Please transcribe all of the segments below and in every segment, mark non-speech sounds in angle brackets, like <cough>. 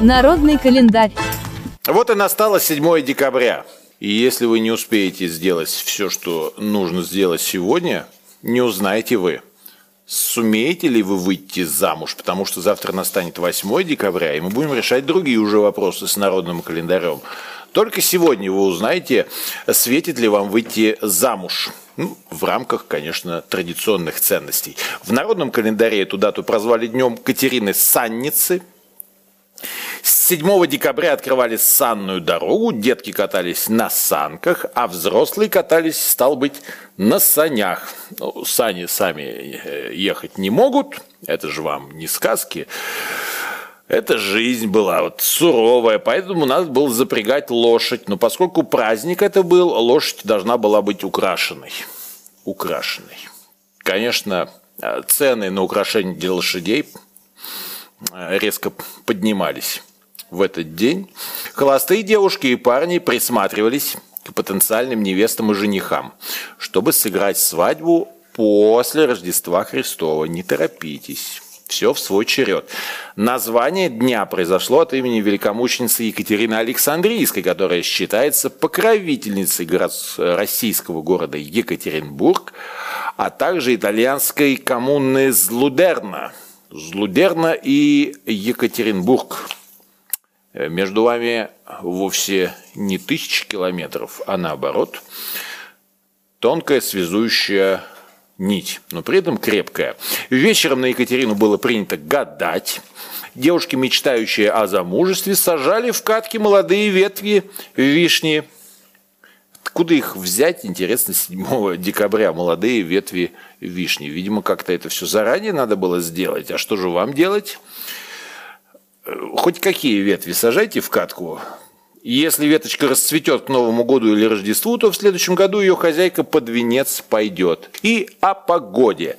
Народный календарь. Вот и настало 7 декабря. И если вы не успеете сделать все, что нужно сделать сегодня, не узнаете вы, сумеете ли вы выйти замуж, потому что завтра настанет 8 декабря, и мы будем решать другие уже вопросы с народным календарем. Только сегодня вы узнаете, светит ли вам выйти замуж. Ну, в рамках, конечно, традиционных ценностей. В народном календаре эту дату прозвали днем Катерины Санницы – с 7 декабря открывали санную дорогу, детки катались на санках, а взрослые катались, стал быть, на санях. Ну, сани сами э, ехать не могут, это же вам не сказки. Это жизнь была вот суровая, поэтому надо было запрягать лошадь. Но поскольку праздник это был, лошадь должна была быть украшенной. Украшенной. Конечно, э, цены на украшение для лошадей э, резко поднимались в этот день холостые девушки и парни присматривались к потенциальным невестам и женихам, чтобы сыграть свадьбу после Рождества Христова. Не торопитесь. Все в свой черед. Название дня произошло от имени великомученицы Екатерины Александрийской, которая считается покровительницей город... российского города Екатеринбург, а также итальянской коммуны Злудерна. Злудерна и Екатеринбург – между вами вовсе не тысячи километров, а наоборот, тонкая связующая нить, но при этом крепкая. Вечером на Екатерину было принято гадать. Девушки, мечтающие о замужестве, сажали в катки молодые ветви вишни. Откуда их взять, интересно, 7 декабря, молодые ветви вишни? Видимо, как-то это все заранее надо было сделать. А что же вам делать? хоть какие ветви сажайте в катку. Если веточка расцветет к Новому году или Рождеству, то в следующем году ее хозяйка под венец пойдет. И о погоде.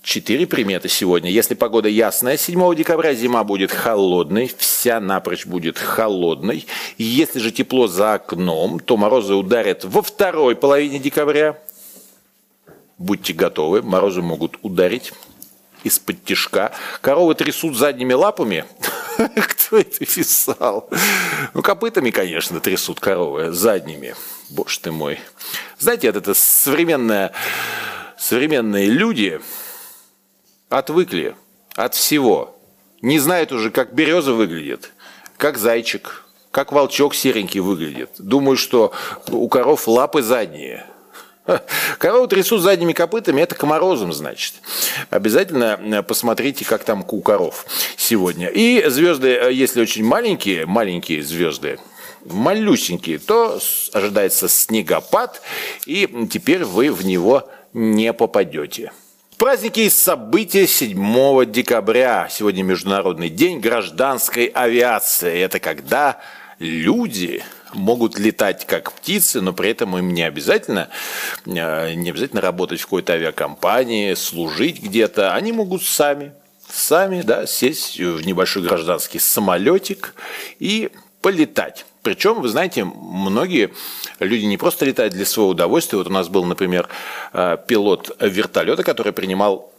Четыре приметы сегодня. Если погода ясная, 7 декабря зима будет холодной, вся напрочь будет холодной. Если же тепло за окном, то морозы ударят во второй половине декабря. Будьте готовы, морозы могут ударить из-под тишка. Коровы трясут задними лапами. <laughs> Кто это писал? Ну, копытами, конечно, трясут коровы, задними. Боже ты мой. Знаете, это современная, современные люди отвыкли от всего. Не знают уже, как береза выглядит, как зайчик, как волчок серенький выглядит. Думаю, что у коров лапы задние – <laughs> Корову трясут задними копытами, это к морозам, значит. Обязательно э, посмотрите, как там у коров сегодня. И звезды, э, если очень маленькие, маленькие звезды, малюсенькие, то ожидается снегопад, и теперь вы в него не попадете. Праздники и события 7 декабря. Сегодня Международный день гражданской авиации. Это когда люди могут летать как птицы, но при этом им не обязательно, э, не обязательно работать в какой-то авиакомпании, служить где-то. Они могут сами, сами да, сесть в небольшой гражданский самолетик и полетать. Причем, вы знаете, многие люди не просто летают для своего удовольствия. Вот у нас был, например, э, пилот вертолета, который принимал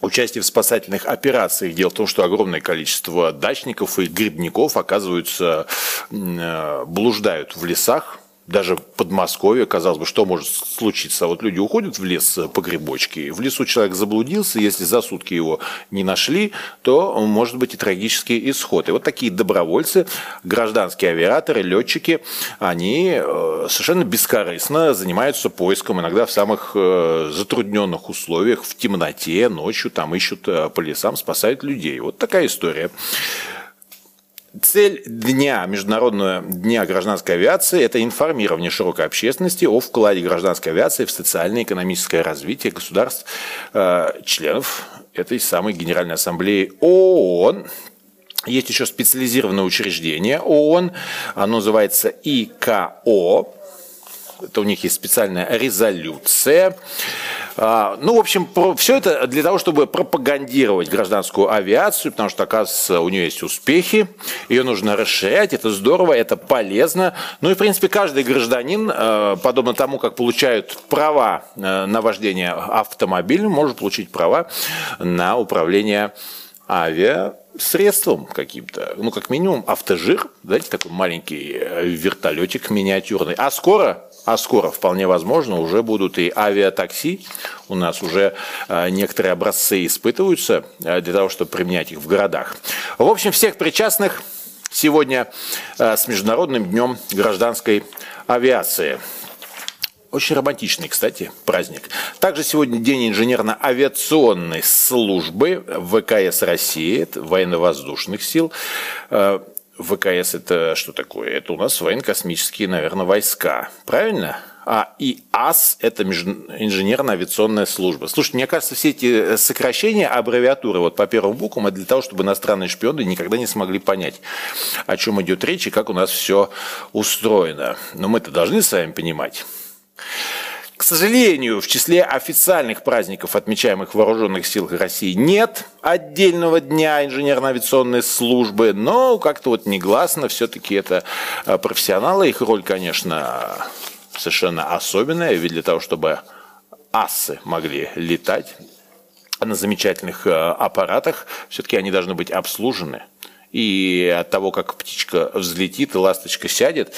участие в спасательных операциях. Дело в том, что огромное количество дачников и грибников, оказываются, э, блуждают в лесах, даже Подмосковье, казалось бы, что может случиться? Вот люди уходят в лес по грибочке, в лесу человек заблудился, если за сутки его не нашли, то может быть и трагический исход. И вот такие добровольцы, гражданские авиаторы, летчики, они э, совершенно бескорыстно занимаются поиском, иногда в самых э, затрудненных условиях, в темноте, ночью, там ищут э, по лесам, спасают людей. Вот такая история. Цель дня, Международного дня гражданской авиации – это информирование широкой общественности о вкладе гражданской авиации в социально-экономическое развитие государств, э, членов этой самой Генеральной Ассамблеи ООН. Есть еще специализированное учреждение ООН, оно называется ИКО, это у них есть специальная резолюция. А, ну, в общем, все это для того, чтобы пропагандировать гражданскую авиацию, потому что, оказывается, у нее есть успехи, ее нужно расширять, это здорово, это полезно. Ну и, в принципе, каждый гражданин, э, подобно тому, как получают права э, на вождение автомобилем, может получить права на управление авиасредством каким-то. Ну, как минимум, автожир, знаете, такой маленький э, вертолетик миниатюрный. А скоро а скоро, вполне возможно, уже будут и авиатакси. У нас уже э, некоторые образцы испытываются э, для того, чтобы применять их в городах. В общем, всех причастных сегодня с Международным днем гражданской авиации. Очень романтичный, кстати, праздник. Также сегодня день инженерно-авиационной службы ВКС России, военно-воздушных сил. ВКС это что такое? Это у нас военно-космические, наверное, войска. Правильно? А и АС – это инженерно-авиационная служба. Слушайте, мне кажется, все эти сокращения, аббревиатуры вот по первым буквам, это для того, чтобы иностранные шпионы никогда не смогли понять, о чем идет речь и как у нас все устроено. Но мы-то должны с вами понимать. К сожалению, в числе официальных праздников, отмечаемых в Вооруженных силах России, нет отдельного дня инженерно-авиационной службы, но как-то вот негласно все-таки это э, профессионалы. Их роль, конечно, совершенно особенная, ведь для того, чтобы асы могли летать на замечательных э, аппаратах, все-таки они должны быть обслужены. И от того, как птичка взлетит и ласточка сядет,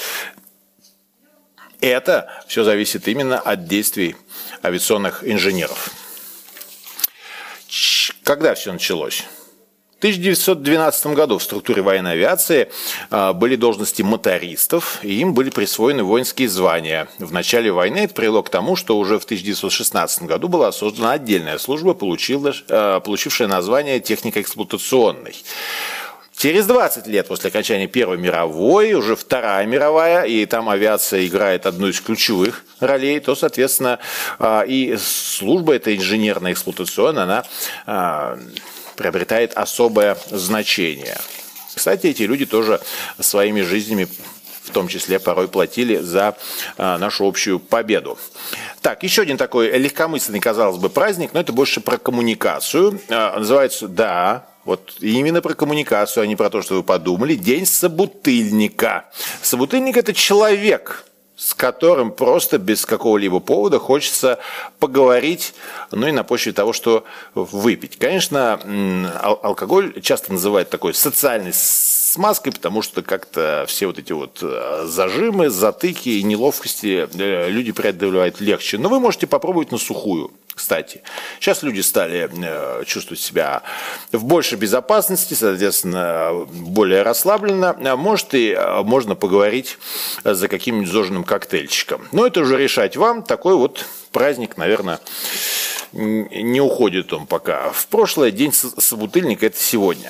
это все зависит именно от действий авиационных инженеров. Когда все началось? В 1912 году в структуре военной авиации а, были должности мотористов, и им были присвоены воинские звания. В начале войны это привело к тому, что уже в 1916 году была создана отдельная служба, а, получившая название технико-эксплуатационной. Через 20 лет после окончания Первой мировой, уже Вторая мировая, и там авиация играет одну из ключевых ролей, то, соответственно, а, и служба эта инженерная эксплуатационная, она а, приобретает особое значение. Кстати, эти люди тоже своими жизнями в том числе порой платили за а, нашу общую победу. Так, еще один такой легкомысленный, казалось бы, праздник, но это больше про коммуникацию. Называется, да, вот именно про коммуникацию, а не про то, что вы подумали. День собутыльника. Собутыльник – это человек, с которым просто без какого-либо повода хочется поговорить, ну и на почве того, что выпить. Конечно, алкоголь часто называют такой социальной смазкой, потому что как-то все вот эти вот э, зажимы, затыки и неловкости э, люди преодолевают легче. Но вы можете попробовать на сухую кстати. Сейчас люди стали э, чувствовать себя в большей безопасности, соответственно, более расслабленно. А может и э, можно поговорить за каким-нибудь зожным коктейльчиком. Но это уже решать вам. Такой вот праздник, наверное, не уходит он пока. В прошлое день собутыльника – это сегодня.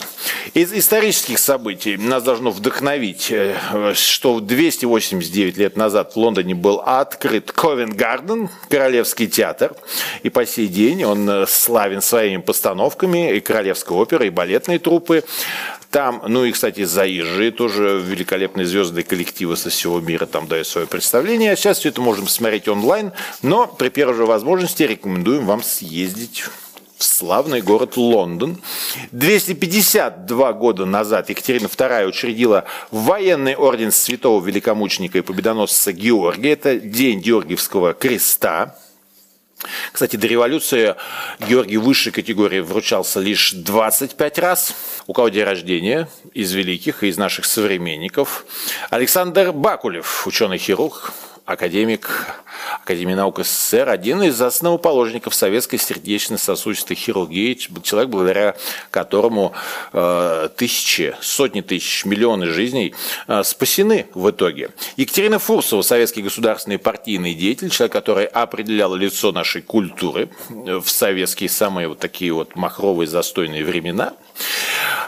Из исторических событий нас должно вдохновить, э, что 289 лет назад в Лондоне был открыт Ковен Гарден, Королевский театр. И по сей день он э, славен своими постановками и Королевской оперы, и балетной труппы. Там, ну и, кстати, заезжие тоже великолепные звездные коллективы со всего мира там дают свое представление. Сейчас все это можем смотреть онлайн, но при первой же возможности рекомендуем вам съездить в славный город Лондон. 252 года назад Екатерина II учредила военный орден святого великомученика и победоносца Георгия. Это день Георгиевского креста. Кстати, до революции Георгий высшей категории вручался лишь 25 раз. У кого день рождения из великих и из наших современников. Александр Бакулев, ученый-хирург, академик Академии наук СССР, один из основоположников советской сердечно-сосудистой хирургии, человек, благодаря которому э, тысячи, сотни тысяч, миллионы жизней э, спасены в итоге. Екатерина Фурсова, советский государственный партийный деятель, человек, который определял лицо нашей культуры в советские самые вот такие вот махровые застойные времена.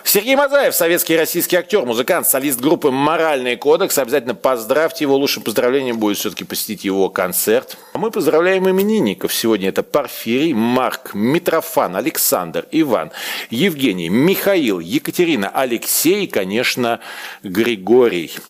Сергей Мазаев, советский и российский актер, музыкант, солист группы «Моральный кодекс». Обязательно поздравьте его. Лучшим поздравлением будет все-таки посетить его концерт. Мы поздравляем именинников. Сегодня это Порфирий, Марк, Митрофан, Александр, Иван, Евгений, Михаил, Екатерина, Алексей и, конечно, Григорий.